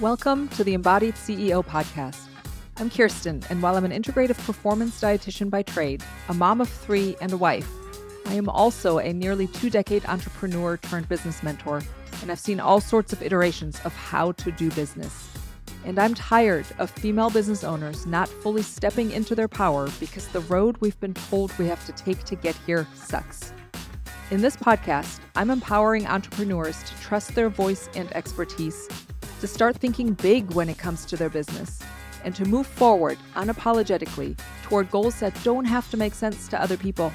Welcome to the Embodied CEO podcast. I'm Kirsten, and while I'm an integrative performance dietitian by trade, a mom of three, and a wife, I am also a nearly two decade entrepreneur turned business mentor, and I've seen all sorts of iterations of how to do business. And I'm tired of female business owners not fully stepping into their power because the road we've been told we have to take to get here sucks. In this podcast, I'm empowering entrepreneurs to trust their voice and expertise to start thinking big when it comes to their business, and to move forward unapologetically toward goals that don't have to make sense to other people.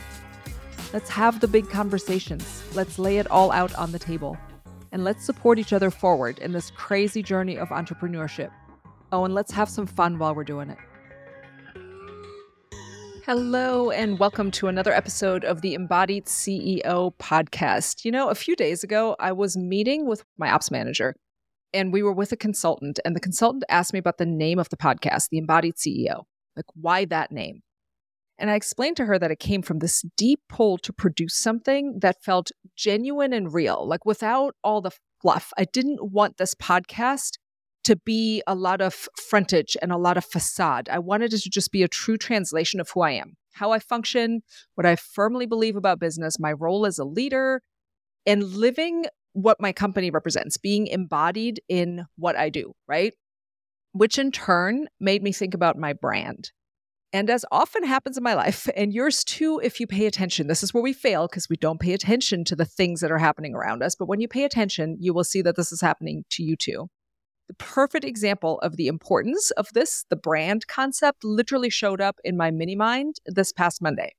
Let's have the big conversations. Let's lay it all out on the table. And let's support each other forward in this crazy journey of entrepreneurship. Oh, and let's have some fun while we're doing it. Hello, and welcome to another episode of the Embodied CEO podcast. You know, a few days ago, I was meeting with my ops manager and we were with a consultant, and the consultant asked me about the name of the podcast, The Embodied CEO. Like, why that name? And I explained to her that it came from this deep pull to produce something that felt genuine and real, like without all the fluff. I didn't want this podcast to be a lot of frontage and a lot of facade. I wanted it to just be a true translation of who I am, how I function, what I firmly believe about business, my role as a leader, and living what my company represents, being embodied in what I do, right? Which in turn made me think about my brand. And as often happens in my life, and yours too, if you pay attention, this is where we fail because we don't pay attention to the things that are happening around us. But when you pay attention, you will see that this is happening to you too. The perfect example of the importance of this, the brand concept, literally showed up in my mini mind this past Monday.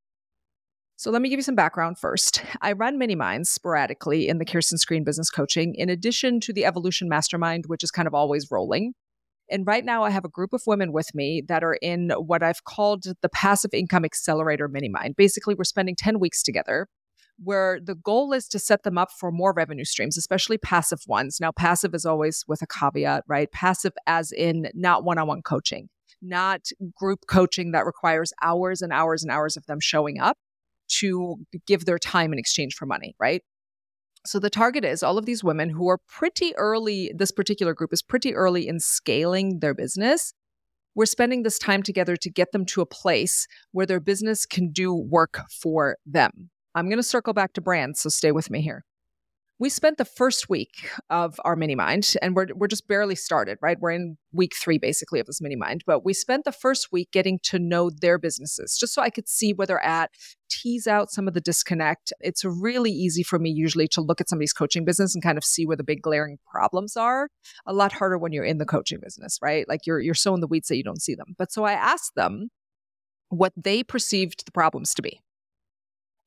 So let me give you some background first. I run mini minds sporadically in the Kirsten Screen Business Coaching, in addition to the Evolution Mastermind, which is kind of always rolling. And right now, I have a group of women with me that are in what I've called the Passive Income Accelerator Mini Mind. Basically, we're spending 10 weeks together where the goal is to set them up for more revenue streams, especially passive ones. Now, passive is always with a caveat, right? Passive as in not one on one coaching, not group coaching that requires hours and hours and hours of them showing up to give their time in exchange for money, right? So the target is all of these women who are pretty early, this particular group is pretty early in scaling their business. We're spending this time together to get them to a place where their business can do work for them. I'm going to circle back to brands, so stay with me here we spent the first week of our mini mind and we're, we're just barely started right? We're in week three basically of this mini mind but we spent the first week getting to know their businesses just so i could see where they're at tease out some of the disconnect. It's really easy for me usually to look at somebody's coaching business and kind of see where the big glaring problems are. A lot harder when you're in the coaching business right? Like you're you're so in the weeds that you don't see them. But so i asked them what they perceived the problems to be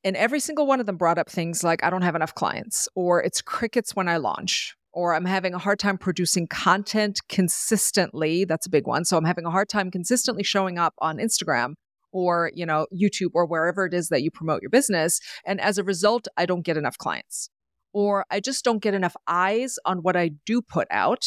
and every single one of them brought up things like, I don't have enough clients, or it's crickets when I launch, or I'm having a hard time producing content consistently. That's a big one. So I'm having a hard time consistently showing up on Instagram or, you know, YouTube or wherever it is that you promote your business. And as a result, I don't get enough clients. Or I just don't get enough eyes on what I do put out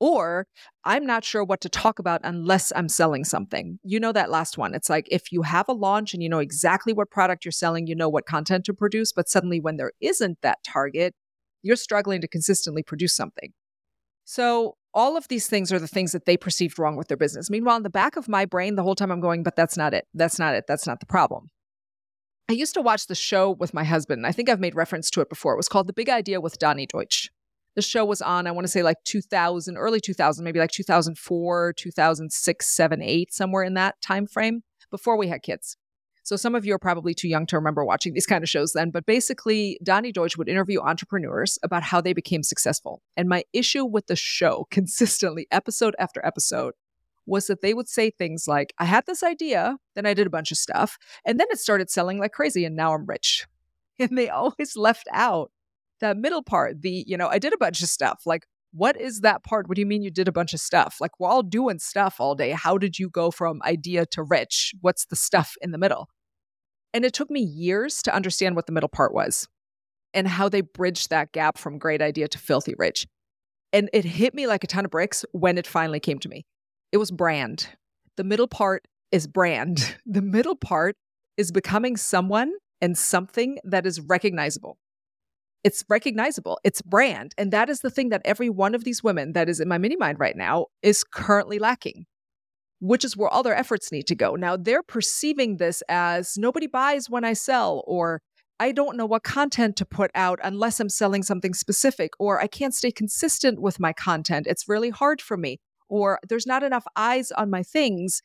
or I'm not sure what to talk about unless I'm selling something. You know that last one. It's like if you have a launch and you know exactly what product you're selling, you know what content to produce, but suddenly when there isn't that target, you're struggling to consistently produce something. So, all of these things are the things that they perceived wrong with their business. Meanwhile, in the back of my brain, the whole time I'm going, but that's not it. That's not it. That's not the problem. I used to watch the show with my husband. I think I've made reference to it before. It was called The Big Idea with Donny Deutsch the show was on i want to say like 2000 early 2000 maybe like 2004 2006 7 8 somewhere in that time frame before we had kids. So some of you are probably too young to remember watching these kind of shows then but basically donny deutsch would interview entrepreneurs about how they became successful. And my issue with the show consistently episode after episode was that they would say things like i had this idea then i did a bunch of stuff and then it started selling like crazy and now i'm rich. And they always left out that middle part, the, you know, I did a bunch of stuff. Like, what is that part? What do you mean you did a bunch of stuff? Like, while doing stuff all day, how did you go from idea to rich? What's the stuff in the middle? And it took me years to understand what the middle part was and how they bridged that gap from great idea to filthy rich. And it hit me like a ton of bricks when it finally came to me. It was brand. The middle part is brand. The middle part is becoming someone and something that is recognizable It's recognizable. It's brand. And that is the thing that every one of these women that is in my mini mind right now is currently lacking, which is where all their efforts need to go. Now they're perceiving this as nobody buys when I sell, or I don't know what content to put out unless I'm selling something specific, or I can't stay consistent with my content. It's really hard for me, or there's not enough eyes on my things.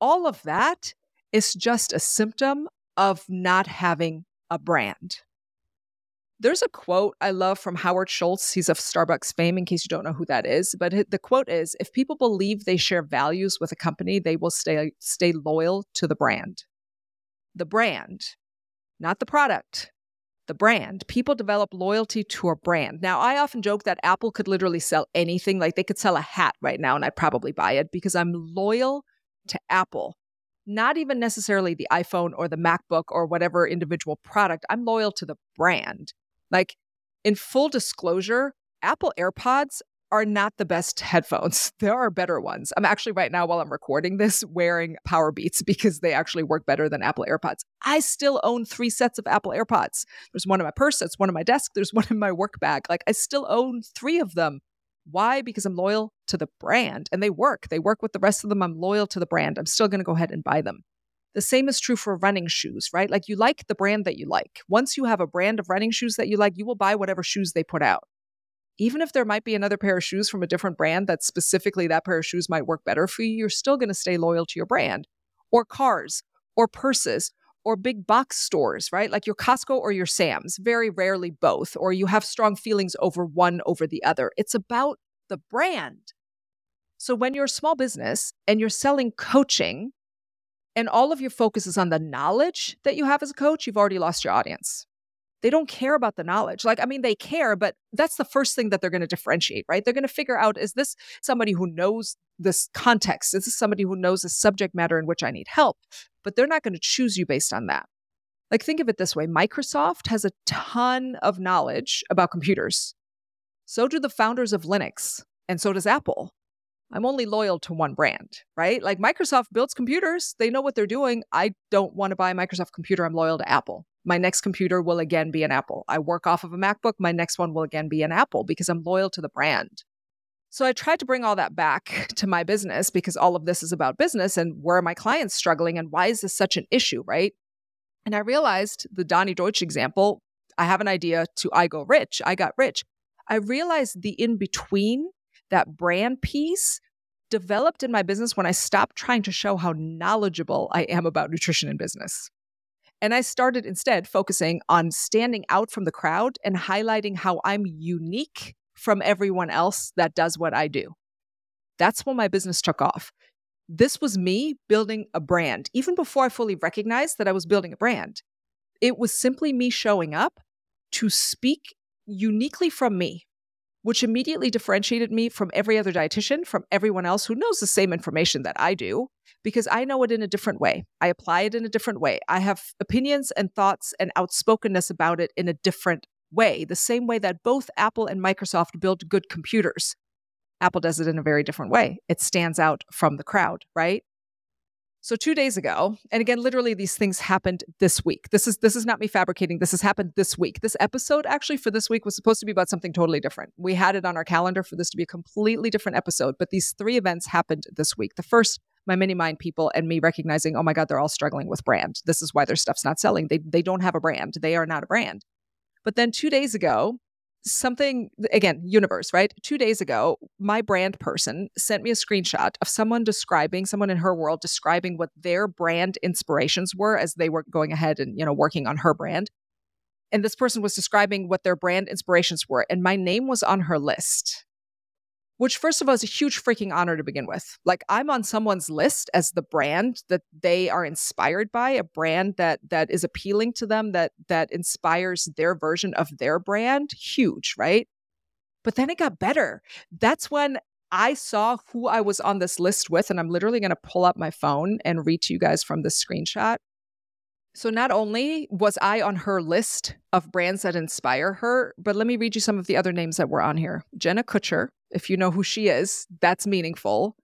All of that is just a symptom of not having a brand. There's a quote I love from Howard Schultz. He's of Starbucks fame, in case you don't know who that is. But the quote is If people believe they share values with a company, they will stay, stay loyal to the brand. The brand, not the product, the brand. People develop loyalty to a brand. Now, I often joke that Apple could literally sell anything. Like they could sell a hat right now and I'd probably buy it because I'm loyal to Apple not even necessarily the iPhone or the MacBook or whatever individual product. I'm loyal to the brand. Like, in full disclosure, Apple AirPods are not the best headphones. There are better ones. I'm actually right now while I'm recording this wearing Powerbeats because they actually work better than Apple AirPods. I still own 3 sets of Apple AirPods. There's one in my purse, there's one in my desk, there's one in my work bag. Like I still own 3 of them. Why? Because I'm loyal to the brand and they work. They work with the rest of them. I'm loyal to the brand. I'm still going to go ahead and buy them. The same is true for running shoes, right? Like you like the brand that you like. Once you have a brand of running shoes that you like, you will buy whatever shoes they put out. Even if there might be another pair of shoes from a different brand that specifically that pair of shoes might work better for you, you're still going to stay loyal to your brand. Or cars, or purses, or big box stores, right? Like your Costco or your Sam's, very rarely both, or you have strong feelings over one over the other. It's about the brand. So when you're a small business and you're selling coaching, and all of your focus is on the knowledge that you have as a coach, you've already lost your audience. They don't care about the knowledge. Like, I mean, they care, but that's the first thing that they're going to differentiate, right? They're going to figure out is this somebody who knows this context? Is this somebody who knows the subject matter in which I need help? But they're not going to choose you based on that. Like, think of it this way Microsoft has a ton of knowledge about computers. So do the founders of Linux, and so does Apple. I'm only loyal to one brand, right? Like Microsoft builds computers, they know what they're doing. I don't want to buy a Microsoft computer. I'm loyal to Apple. My next computer will again be an Apple. I work off of a MacBook. My next one will again be an Apple because I'm loyal to the brand. So I tried to bring all that back to my business because all of this is about business and where are my clients struggling and why is this such an issue, right? And I realized the Donny Deutsch example, I have an idea to I go rich, I got rich. I realized the in between that brand piece developed in my business when I stopped trying to show how knowledgeable I am about nutrition and business. And I started instead focusing on standing out from the crowd and highlighting how I'm unique from everyone else that does what I do. That's when my business took off. This was me building a brand, even before I fully recognized that I was building a brand. It was simply me showing up to speak uniquely from me which immediately differentiated me from every other dietitian, from everyone else who knows the same information that I do, because I know it in a different way. I apply it in a different way. I have opinions and thoughts and outspokenness about it in a different way, the same way that both Apple and Microsoft build good computers. Apple does it in a very different way. It stands out from the crowd, right? So 2 days ago, and again literally these things happened this week. This is this is not me fabricating. This has happened this week. This episode actually for this week was supposed to be about something totally different. We had it on our calendar for this to be a completely different episode, but these three events happened this week. The first my mini mind people and me recognizing, oh my God, they're all struggling with brand. This is why their stuff's not selling. They they don't have a brand. They are not a brand. But then two days ago, something again universe right? Two days ago my brand person sent me a screenshot of someone describing someone in her world describing what their brand inspirations were as they were going ahead and you know working on her brand. And this person was describing what their brand inspirations were and my name was on her list which first of all is a huge freaking honor to begin with. Like I'm on someone's list as the brand that they are inspired by, a brand that that is appealing to them, that that inspires their version of their brand. Huge, right? But then it got better. That's when I saw who I was on this list with, and I'm literally going to pull up my phone and read to you guys from this screenshot. So, not only was I on her list of brands that inspire her, but let me read you some of the other names that were on here Jenna Kutcher, if you know who she is, that's meaningful.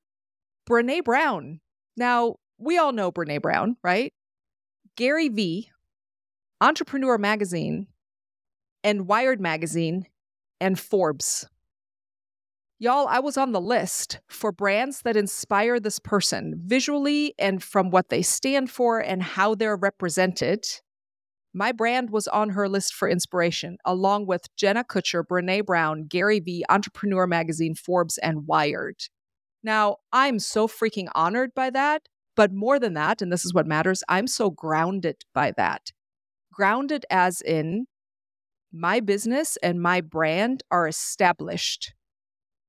Brene Brown. Now, we all know Brene Brown, right? Gary Vee, Entrepreneur Magazine, and Wired Magazine and Forbes. Y'all, I was on the list for brands that inspire this person visually and from what they stand for and how they're represented. My brand was on her list for inspiration, along with Jenna Kutcher, Brene Brown, Gary Vee, Entrepreneur Magazine, Forbes, and Wired. Now, I'm so freaking honored by that. But more than that, and this is what matters, I'm so grounded by that. Grounded as in my business and my brand are established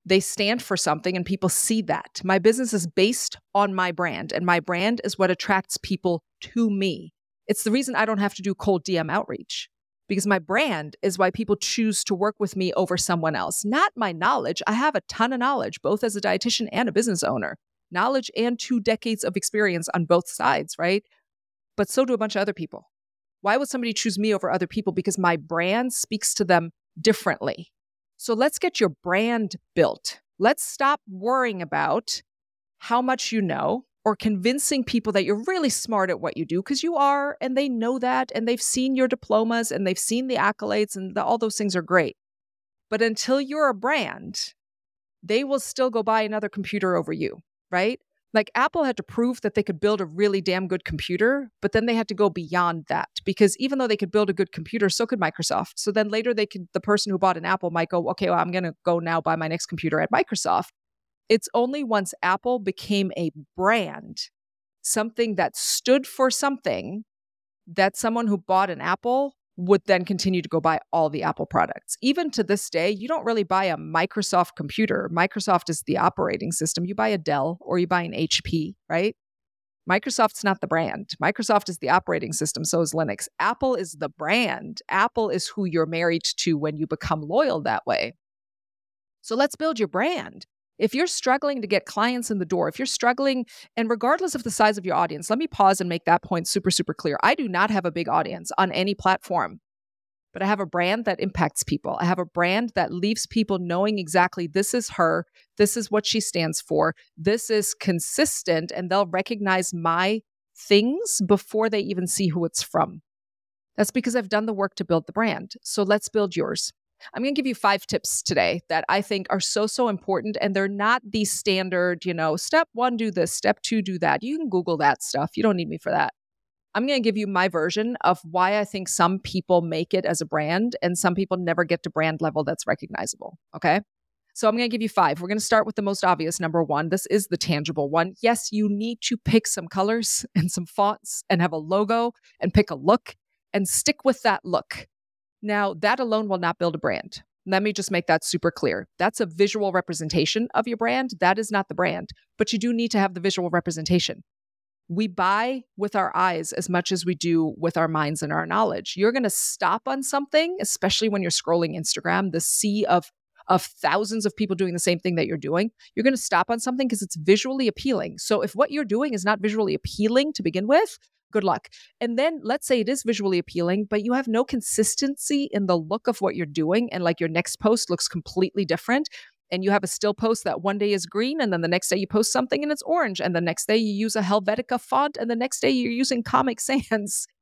they stand for something and people see that. My business is based on my brand, and my brand is what attracts people to me. It's the reason I don't have to do cold DM outreach because my brand is why people choose to work with me over someone else, not my knowledge. I have a ton of knowledge, both as a dietitian and a business owner, knowledge and two decades of experience on both sides, right? But so do a bunch of other people. Why would somebody choose me over other people? Because my brand speaks to them differently. So let's get your brand built. Let's stop worrying about how much you know or convincing people that you're really smart at what you do because you are and they know that and they've seen your diplomas and they've seen the accolades and the, all those things are great. But until you're a brand, they will still go buy another computer over you, right? Like Apple had to prove that they could build a really damn good computer, but then they had to go beyond that because even though they could build a good computer, so could Microsoft. So then later they could the person who bought an Apple might go, "Okay, well, I'm going to go now buy my next computer at Microsoft." It's only once Apple became a brand, something that stood for something that someone who bought an Apple would then continue to go buy all the Apple products. Even to this day, you don't really buy a Microsoft computer. Microsoft is the operating system. You buy a Dell or you buy an HP, right? Microsoft's not the brand. Microsoft is the operating system, so is Linux. Apple is the brand. Apple is who you're married to when you become loyal that way. So let's build your brand. If you're struggling to get clients in the door, if you're struggling, and regardless of the size of your audience, let me pause and make that point super, super clear. I do not have a big audience on any platform, but I have a brand that impacts people. I have a brand that leaves people knowing exactly this is her, this is what she stands for, this is consistent, and they'll recognize my things before they even see who it's from. That's because I've done the work to build the brand. So let's build yours. I'm going to give you five tips today that I think are so, so important. And they're not the standard, you know, step one, do this, step two, do that. You can Google that stuff. You don't need me for that. I'm going to give you my version of why I think some people make it as a brand and some people never get to brand level that's recognizable. Okay. So I'm going to give you five. We're going to start with the most obvious number one. This is the tangible one. Yes, you need to pick some colors and some fonts and have a logo and pick a look and stick with that look. Now, that alone will not build a brand. Let me just make that super clear. That's a visual representation of your brand. That is not the brand, but you do need to have the visual representation. We buy with our eyes as much as we do with our minds and our knowledge. You're going to stop on something, especially when you're scrolling Instagram, the sea of of thousands of people doing the same thing that you're doing, you're going to stop on something because it's visually appealing. So if what you're doing is not visually appealing to begin with, good luck. And then let's say it is visually appealing, but you have no consistency in the look of what you're doing. And like your next post looks completely different. And you have a still post that one day is green, and then the next day you post something and it's orange, and the next day you use a Helvetica font, and the next day you're using Comic Sans.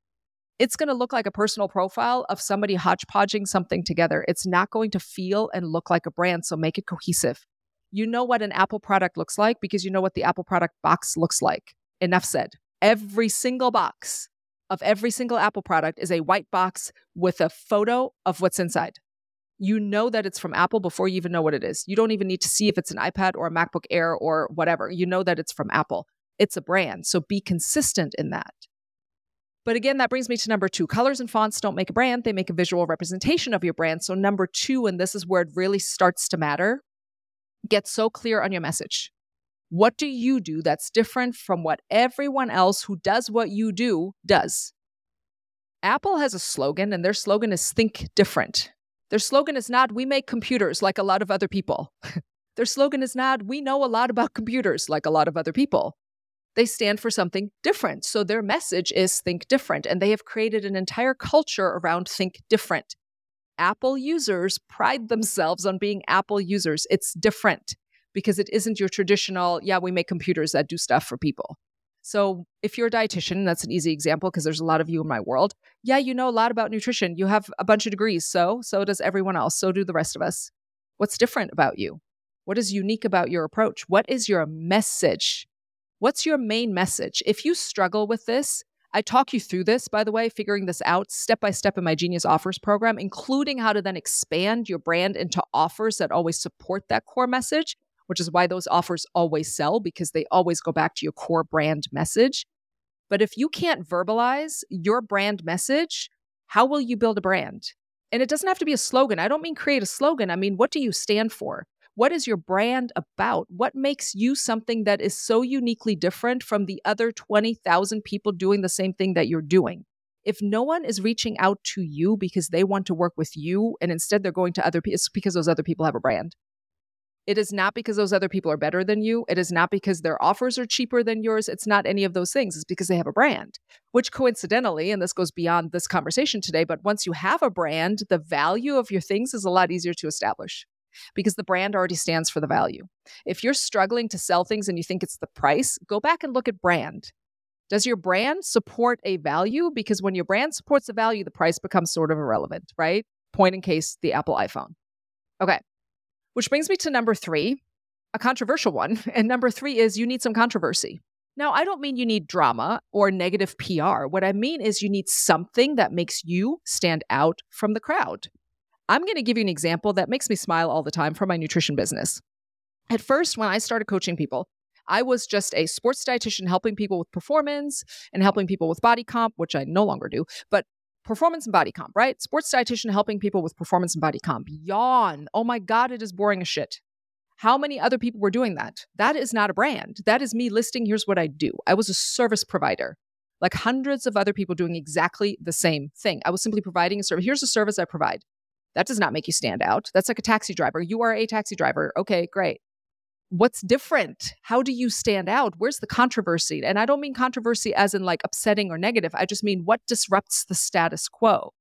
It's going to look like a personal profile of somebody hodgepodging something together. It's not going to feel and look like a brand, so make it cohesive. You know what an Apple product looks like because you know what the Apple product box looks like. Enough said every single box of every single Apple product is a white box with a photo of what's inside. You know that it's from Apple before you even know what it is. You don't even need to see if it's an iPad or a MacBook Air or whatever. You know that it's from Apple. It's a brand. So be consistent in that. But again, that brings me to number two. Colors and fonts don't make a brand, they make a visual representation of your brand. So, number two, and this is where it really starts to matter, get so clear on your message. What do you do that's different from what everyone else who does what you do does? Apple has a slogan, and their slogan is Think Different. Their slogan is not, We make computers like a lot of other people. their slogan is not, We know a lot about computers like a lot of other people. They stand for something different. So their message is Think Different, and they have created an entire culture around Think Different. Apple users pride themselves on being Apple users. It's different because it isn't your traditional, yeah, we make computers that do stuff for people. So, if you're a dietitian, that's an easy example because there's a lot of you in my world. Yeah, you know a lot about nutrition. You have a bunch of degrees. So, so does everyone else. So do the rest of us. What's different about you? What is unique about your approach? What is your message? What's your main message? If you struggle with this, I talk you through this, by the way, figuring this out step by step in my Genius Offers program, including how to then expand your brand into offers that always support that core message which is why those offers always sell because they always go back to your core brand message. But if you can't verbalize your brand message, how will you build a brand? And it doesn't have to be a slogan. I don't mean create a slogan. I mean, what do you stand for? What is your brand about? What makes you something that is so uniquely different from the other 20,000 people doing the same thing that you're doing? If no one is reaching out to you because they want to work with you and instead they're going to other people, it's because those other people have a brand. It is not because those other people are better than you. It is not because their offers are cheaper than yours. It's not any of those things. It's because they have a brand, which coincidentally, and this goes beyond this conversation today, but once you have a brand, the value of your things is a lot easier to establish because the brand already stands for the value. If you're struggling to sell things and you think it's the price, go back and look at brand. Does your brand support a value? Because when your brand supports a value, the price becomes sort of irrelevant, right? Point in case the Apple iPhone. Okay. Which brings me to number three, a controversial one. And number three is you need some controversy. Now, I don't mean you need drama or negative PR. What I mean is you need something that makes you stand out from the crowd. I'm going to give you an example that makes me smile all the time from my nutrition business. At first, when I started coaching people, I was just a sports dietitian helping people with performance and helping people with body comp, which I no longer do, but performance and body comp, right? Sports dietitian helping people with performance and body comp. Yawn. Oh my God, it is boring as shit. How many other people were doing that? That is not a brand. That is me listing here's what I do. I was a service provider, like hundreds of other people doing exactly the same thing. I was simply providing a service. Here's a service I provide. That does not make you stand out. That's like a taxi driver. You are a taxi driver. Okay, great what's different? How do you stand out? Where's the controversy? And I don't mean controversy as in like upsetting or negative. I just mean what disrupts the status quo.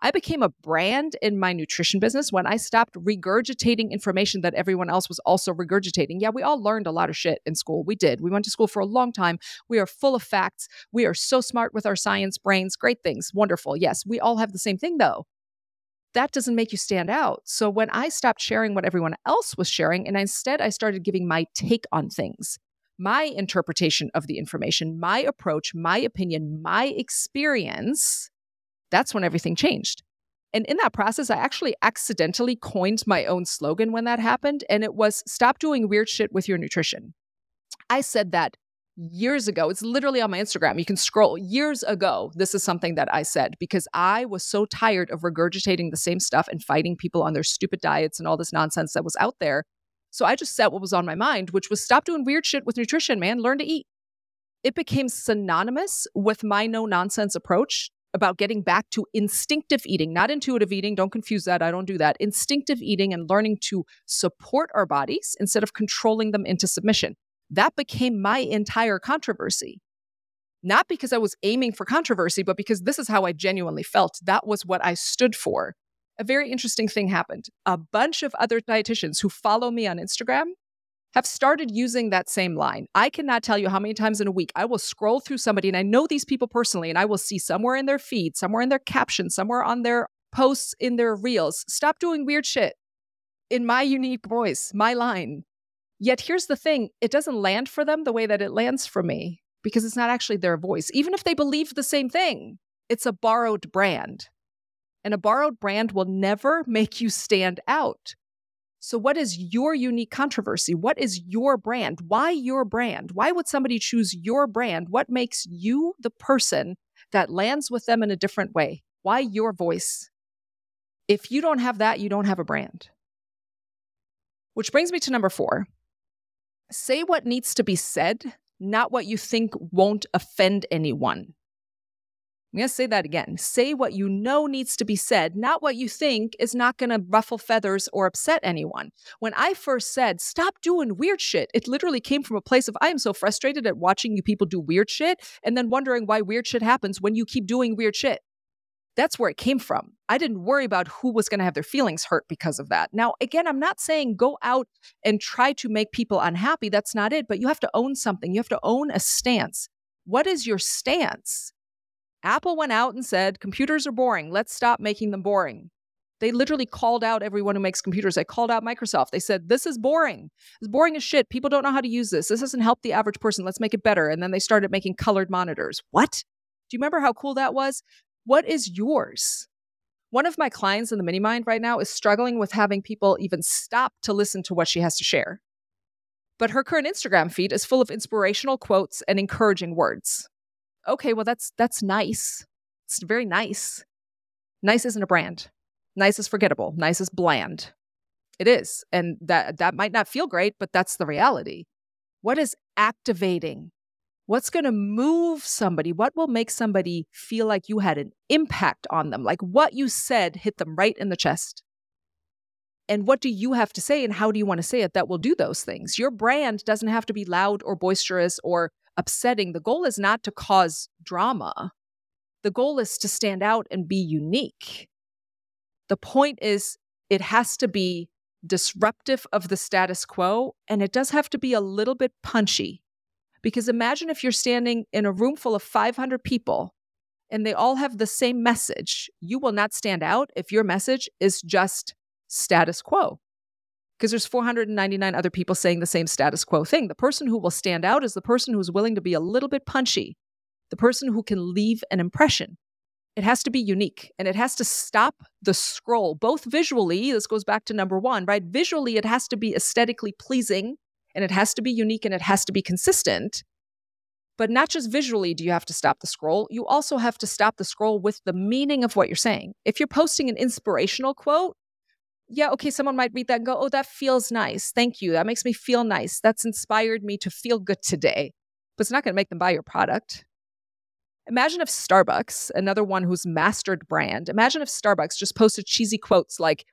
I became a brand in my nutrition business when I stopped regurgitating information that everyone else was also regurgitating. Yeah, we all learned a lot of shit in school. We did. We went to school for a long time. We are full of facts. We are so smart with our science brains. Great things. Wonderful. Yes, we all have the same thing though that doesn't make you stand out. So when I stopped sharing what everyone else was sharing, and instead I started giving my take on things, my interpretation of the information, my approach, my opinion, my experience, that's when everything changed. And in that process, I actually accidentally coined my own slogan when that happened. And it was stop doing weird shit with your nutrition. I said that years ago. It's literally on my Instagram. You can scroll years ago. This is something that I said because I was so tired of regurgitating the same stuff and fighting people on their stupid diets and all this nonsense that was out there. So I just said what was on my mind, which was stop doing weird shit with nutrition, man. Learn to eat. It became synonymous with my no nonsense approach about getting back to instinctive eating, not intuitive eating. Don't confuse that. I don't do that. Instinctive eating and learning to support our bodies instead of controlling them into submission. That became my entire controversy. Not because I was aiming for controversy, but because this is how I genuinely felt. That was what I stood for. A very interesting thing happened. A bunch of other dietitians who follow me on Instagram have started using that same line. I cannot tell you how many times in a week I will scroll through somebody and I know these people personally and I will see somewhere in their feed, somewhere in their caption, somewhere on their posts in their reels, stop doing weird shit in my unique voice, my line. Yet here's the thing it doesn't land for them the way that it lands for me because it's not actually their voice. Even if they believe the same thing, it's a borrowed brand. And a borrowed brand will never make you stand out. So, what is your unique controversy? What is your brand? Why your brand? Why would somebody choose your brand? What makes you the person that lands with them in a different way? Why your voice? If you don't have that, you don't have a brand. Which brings me to number four Say what needs to be said, not what you think won't offend anyone. I'm going to say that again. Say what you know needs to be said, not what you think is not going to ruffle feathers or upset anyone. When I first said, stop doing weird shit, it literally came from a place of, I am so frustrated at watching you people do weird shit and then wondering why weird shit happens when you keep doing weird shit. That's where it came from. I didn't worry about who was going to have their feelings hurt because of that. Now, again, I'm not saying go out and try to make people unhappy. That's not it. But you have to own something, you have to own a stance. What is your stance? Apple went out and said, computers are boring. Let's stop making them boring. They literally called out everyone who makes computers. They called out Microsoft. They said, This is boring. It's boring as shit. People don't know how to use this. This doesn't help the average person. Let's make it better. And then they started making colored monitors. What? Do you remember how cool that was? What is yours? One of my clients in the mini mind right now is struggling with having people even stop to listen to what she has to share. But her current Instagram feed is full of inspirational quotes and encouraging words. Okay, well that's that's nice. It's very nice. Nice isn't a brand. Nice is forgettable. Nice is bland. It is. And that that might not feel great, but that's the reality. What is activating? What's going to move somebody? What will make somebody feel like you had an impact on them? Like what you said hit them right in the chest. And what do you have to say and how do you want to say it that will do those things? Your brand doesn't have to be loud or boisterous or upsetting. The goal is not to cause drama. The goal is to stand out and be unique. The point is, it has to be disruptive of the status quo, and it does have to be a little bit punchy. Because imagine if you're standing in a room full of 500 people and they all have the same message. You will not stand out if your message is just status quo. Because there's 499 other people saying the same status quo thing. The person who will stand out is the person who's willing to be a little bit punchy, the person who can leave an impression. It has to be unique and it has to stop the scroll, both visually. This goes back to number one, right? Visually, it has to be aesthetically pleasing and it has to be unique and it has to be consistent. But not just visually do you have to stop the scroll, you also have to stop the scroll with the meaning of what you're saying. If you're posting an inspirational quote, yeah, okay, someone might read that and go, oh, that feels nice. Thank you. That makes me feel nice. That's inspired me to feel good today. But it's not going to make them buy your product. Imagine if Starbucks, another one who's mastered brand, imagine if Starbucks just posted cheesy quotes like,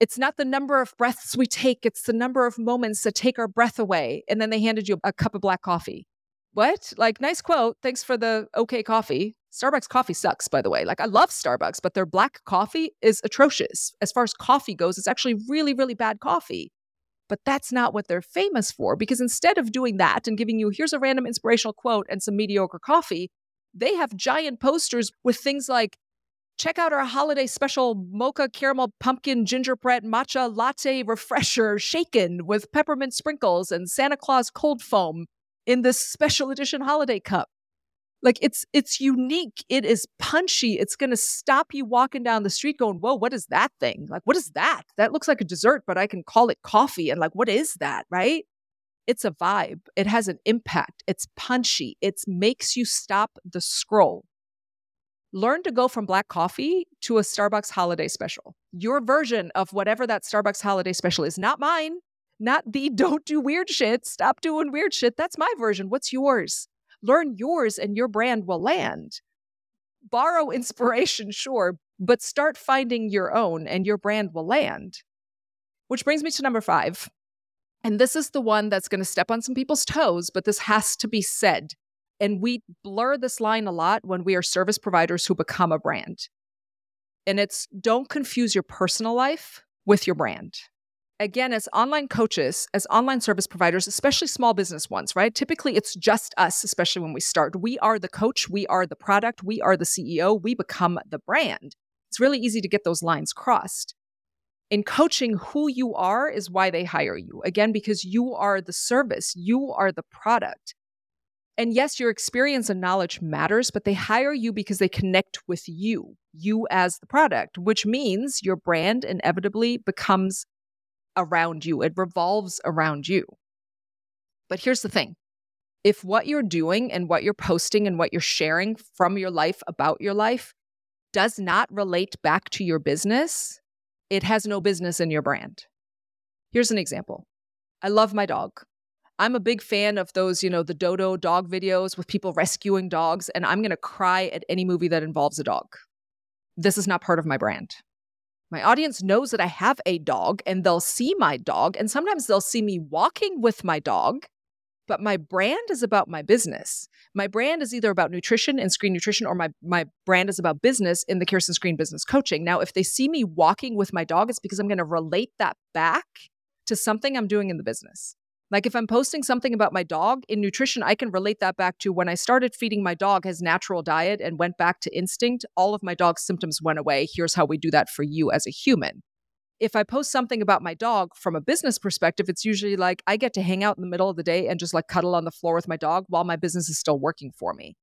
it's not the number of breaths we take, it's the number of moments that take our breath away. And then they handed you a cup of black coffee. What? Like, nice quote. Thanks for the okay coffee. Starbucks coffee sucks, by the way. Like, I love Starbucks, but their black coffee is atrocious. As far as coffee goes, it's actually really, really bad coffee. But that's not what they're famous for because instead of doing that and giving you, here's a random inspirational quote and some mediocre coffee, they have giant posters with things like check out our holiday special mocha caramel pumpkin gingerbread matcha latte refresher shaken with peppermint sprinkles and Santa Claus cold foam in this special edition holiday cup. Like it's it's unique. It is punchy. It's to stop you walking down the street going, "Whoa, what is that thing? Like what is that? That looks like a dessert, but I can call it coffee." And like what is that, right? It's a vibe. It has an impact. It's punchy. It makes you stop the scroll. Learn to go from black coffee to a Starbucks holiday special. Your version of whatever that Starbucks holiday special is, not mine, not the don't do weird shit, stop doing weird shit. That's my version. What's yours? Learn yours and your brand will land. Borrow inspiration, sure, but start finding your own and your brand will land. Which brings me to number five and this is the one that's going to step on some people's toes, but this has to be said. And we blur this line a lot when we are service providers who become a brand. And it's don't confuse your personal life with your brand. Again, as online coaches, as online service providers, especially small business ones, right? Typically, it's just us, especially when we start. We are the coach, we are the product, we are the CEO, we become the brand. It's really easy to get those lines crossed in coaching, who you are is why they hire you. Again, because you are the service, you are the product. And yes, your experience and knowledge matters, but they mm. hire you because they connect with you, you as the product, which means your brand inevitably becomes around you. It revolves around you. But here's the thing if what you're doing and what you're posting and what you're sharing from your life about your life does not relate back to your business, it has no business in your brand. Here's an example I love my dog. I'm a big fan of those, you know, the dodo dog videos with people rescuing dogs, and I'm going to cry at any movie that involves a dog. This is not part of my brand. My audience knows that I have a dog and they'll see my dog, and sometimes they'll see me walking with my dog, but my brand is about my business. My brand is either about nutrition and screen nutrition, or my, my brand is about business in the Kirsten Screen Business Coaching. Now, if they see me walking with my dog, it's because I'm going to relate that back to something I'm doing in the business. Like if I'm posting something about my dog in nutrition, I can relate that back to when I started feeding my dog his natural diet and went back to instinct, all of my dog's symptoms went away. Here's how we do that for you as a human if I post something about my dog from a business perspective, it's usually like I get to hang out in the middle of the day and just like cuddle on the floor with my dog while my business is still working for me.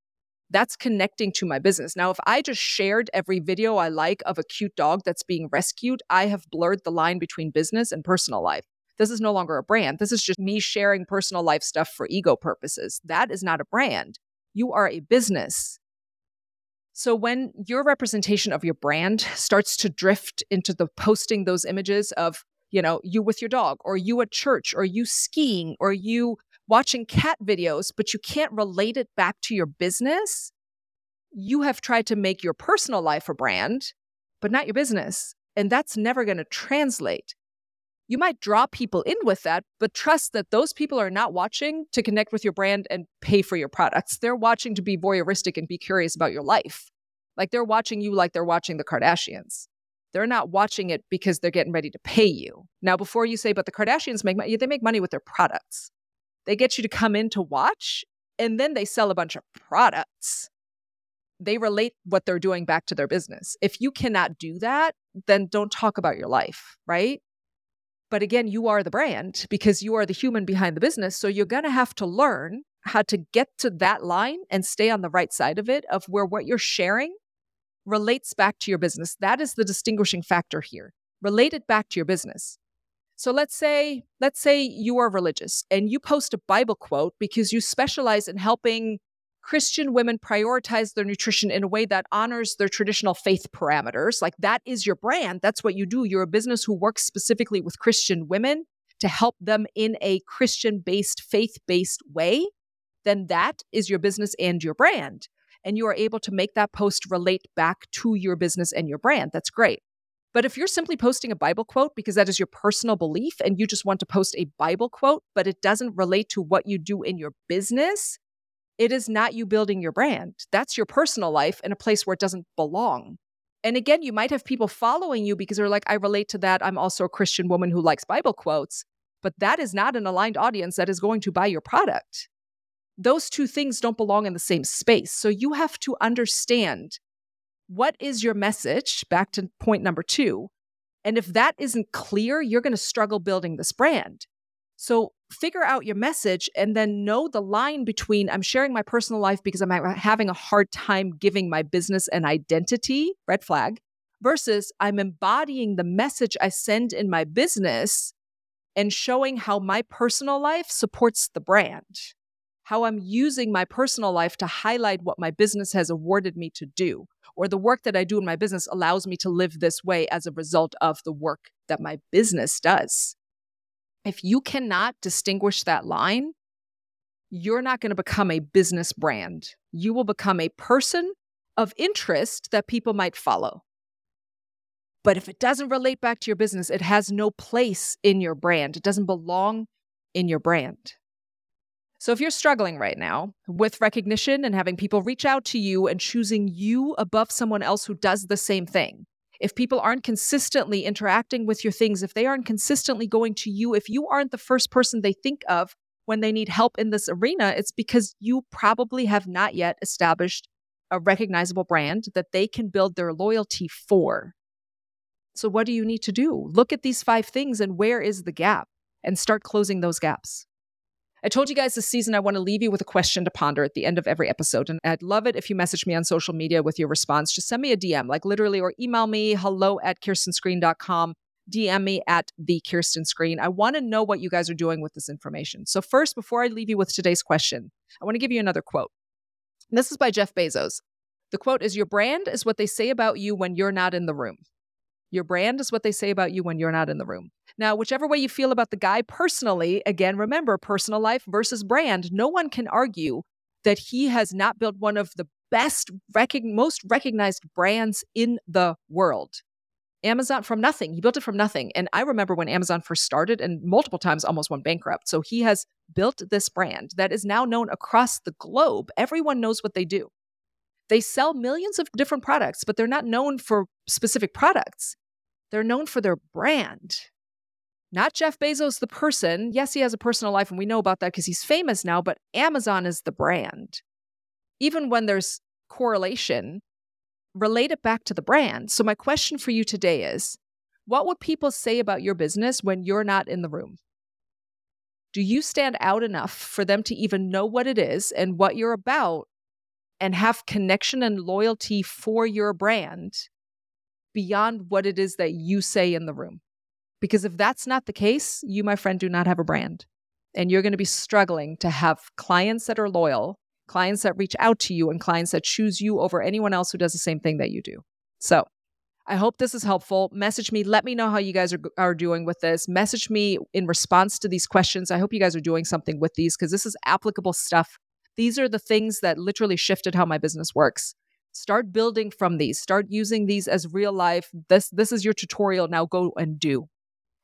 That's connecting to my business. Now, if I just shared every video I like of a cute dog that's being rescued, I have blurred the line between business and personal life. This is no longer a brand. This is just me sharing personal life stuff for ego purposes. That is not a brand. You are a business. So when your representation of your brand starts to drift into the posting those images of, you know, you with your dog or you at church or you skiing or you watching cat videos, but you can't relate it back to your business, you have tried to make your personal life a brand, but not your business. And that's never going to translate. You might draw people in with that, but trust that those people are not watching to connect with your brand and pay for your products. They're watching to be voyeuristic and be curious about your life. Like they're watching you like they're watching the Kardashians. They're not watching it because they're getting ready to pay you. Now, before you say, but the Kardashians make money, they make money with their products. They get you to come in to watch, and then they sell a bunch of products. They relate what they're doing back to their business. If you cannot do that, then don't talk about your life, right? But again, you are the brand because you are the human behind the business. So you're going to have to learn how to get to that line and stay on the right side of it, of where what you're sharing relates back to your business. That is the distinguishing factor here. Relate it back to your business. So let's say let's say you are religious and you post a Bible quote because you specialize in helping Christian women prioritize their nutrition in a way that honors their traditional faith parameters. Like that is your brand. That's what you do. You're a business who works specifically with Christian women to help them in a Christian based, faith based way. Then that is your business and your brand and you are able to make that post relate back to your business and your brand, that's great. But if you're simply posting a Bible quote because that is your personal belief and you just want to post a Bible quote, but it doesn't relate to what you do in your business, it is not you building your brand. That's your personal life in a place where it doesn't belong. And again, you might have people following you because they're like, I relate to that. I'm also a Christian woman who likes Bible quotes. But that is not an aligned audience that is going to buy your product those two things don't belong in the same space. So you have to understand what is your message, back to point number two. And if that isn't clear, you're going to struggle building this brand. So figure out your message and then know the line between I'm sharing my personal life because I'm having a hard time giving my business an identity, red flag, versus I'm embodying the message I send in my business and showing how my personal life supports the brand how I'm using my personal life to highlight what my business has awarded me to do, or the work that I do in my business allows me to live this way as a result of the work that my business does. If you cannot distinguish that line, you're not going to become a business brand. You will become a person of interest that people might follow. But if it doesn't relate back to your business, it has no place in your brand. It doesn't belong in your brand. So if you're struggling right now with recognition and having people reach out to you and choosing you above someone else who does the same thing, if people aren't consistently interacting with your things, if they aren't consistently going to you, if you aren't the first person they think of when they need help in this arena, it's because you probably have not yet established a recognizable brand that they can build their loyalty for. So, what do you need to do? Look at these five things and where is the gap and start closing those gaps. I told you guys this season I want to leave you with a question to ponder at the end of every episode. And I'd love it if you message me on social media with your response. Just send me a DM, like literally, or email me hello at kirstenscreen.com. DM me at the Kirsten Screen. I want to know what you guys are doing with this information. So, first, before I leave you with today's question, I want to give you another quote. This is by Jeff Bezos. The quote is Your brand is what they say about you when you're not in the room. Your brand is what they say about you when you're not in the room. Now, whichever way you feel about the guy personally, again, remember personal life versus brand. No one can argue that he has not built one of the best, rec- most recognized brands in the world. Amazon from nothing. He built it from nothing. And I remember when Amazon first started and multiple times almost went bankrupt. So he has built this brand that is now known across the globe. Everyone knows what they do. They sell millions of different products, but they're not known for specific products. They're known for their brand. Not Jeff Bezos, the person. Yes, he has a personal life, and we know about that because he's famous now, but Amazon is the brand. Even when there's correlation, relate it back to the brand. So, my question for you today is what would people say about your business when you're not in the room? Do you stand out enough for them to even know what it is and what you're about and have connection and loyalty for your brand beyond what it is that you say in the room? Because if that's not the case, you, my friend, do not have a brand. And you're going to be struggling to have clients that are loyal clients that reach out to you and clients that choose you over anyone else who does the same thing that you do. So, I hope this is helpful. Message me. Let me know how you guys are, are doing with this. Message me in response to these questions. I hope you guys are doing something with these because this is applicable stuff. These are the things that literally shifted how my business works. Start building from these. Start using these as real life. This this is your tutorial. Now go and do.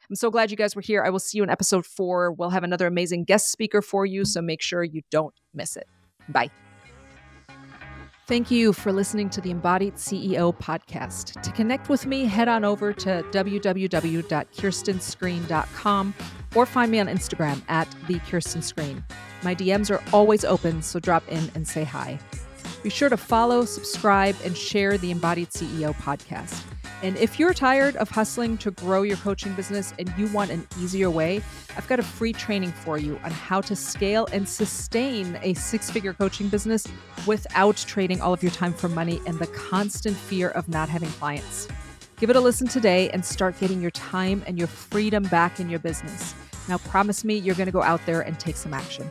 I'm so glad you guys were here. I will see you in episode 4. We'll have another amazing guest speaker for you, so make sure you don't miss it. Bye. Thank you for listening to the Embodied CEO podcast. To connect with me, head on over to www.kirstenscreen.com or find me on Instagram at the Kirsten Screen. My DMs are always open, so drop in and say hi. Be sure to follow, subscribe, and share the Embodied CEO podcast. And if you're tired of hustling to grow your coaching business and you want an easier way, I've got a free training for you on how to scale and sustain a six figure coaching business without trading all of your time for money and the constant fear of not having clients. Give it a listen today and start getting your time and your freedom back in your business. Now, promise me you're going to go out there and take some action.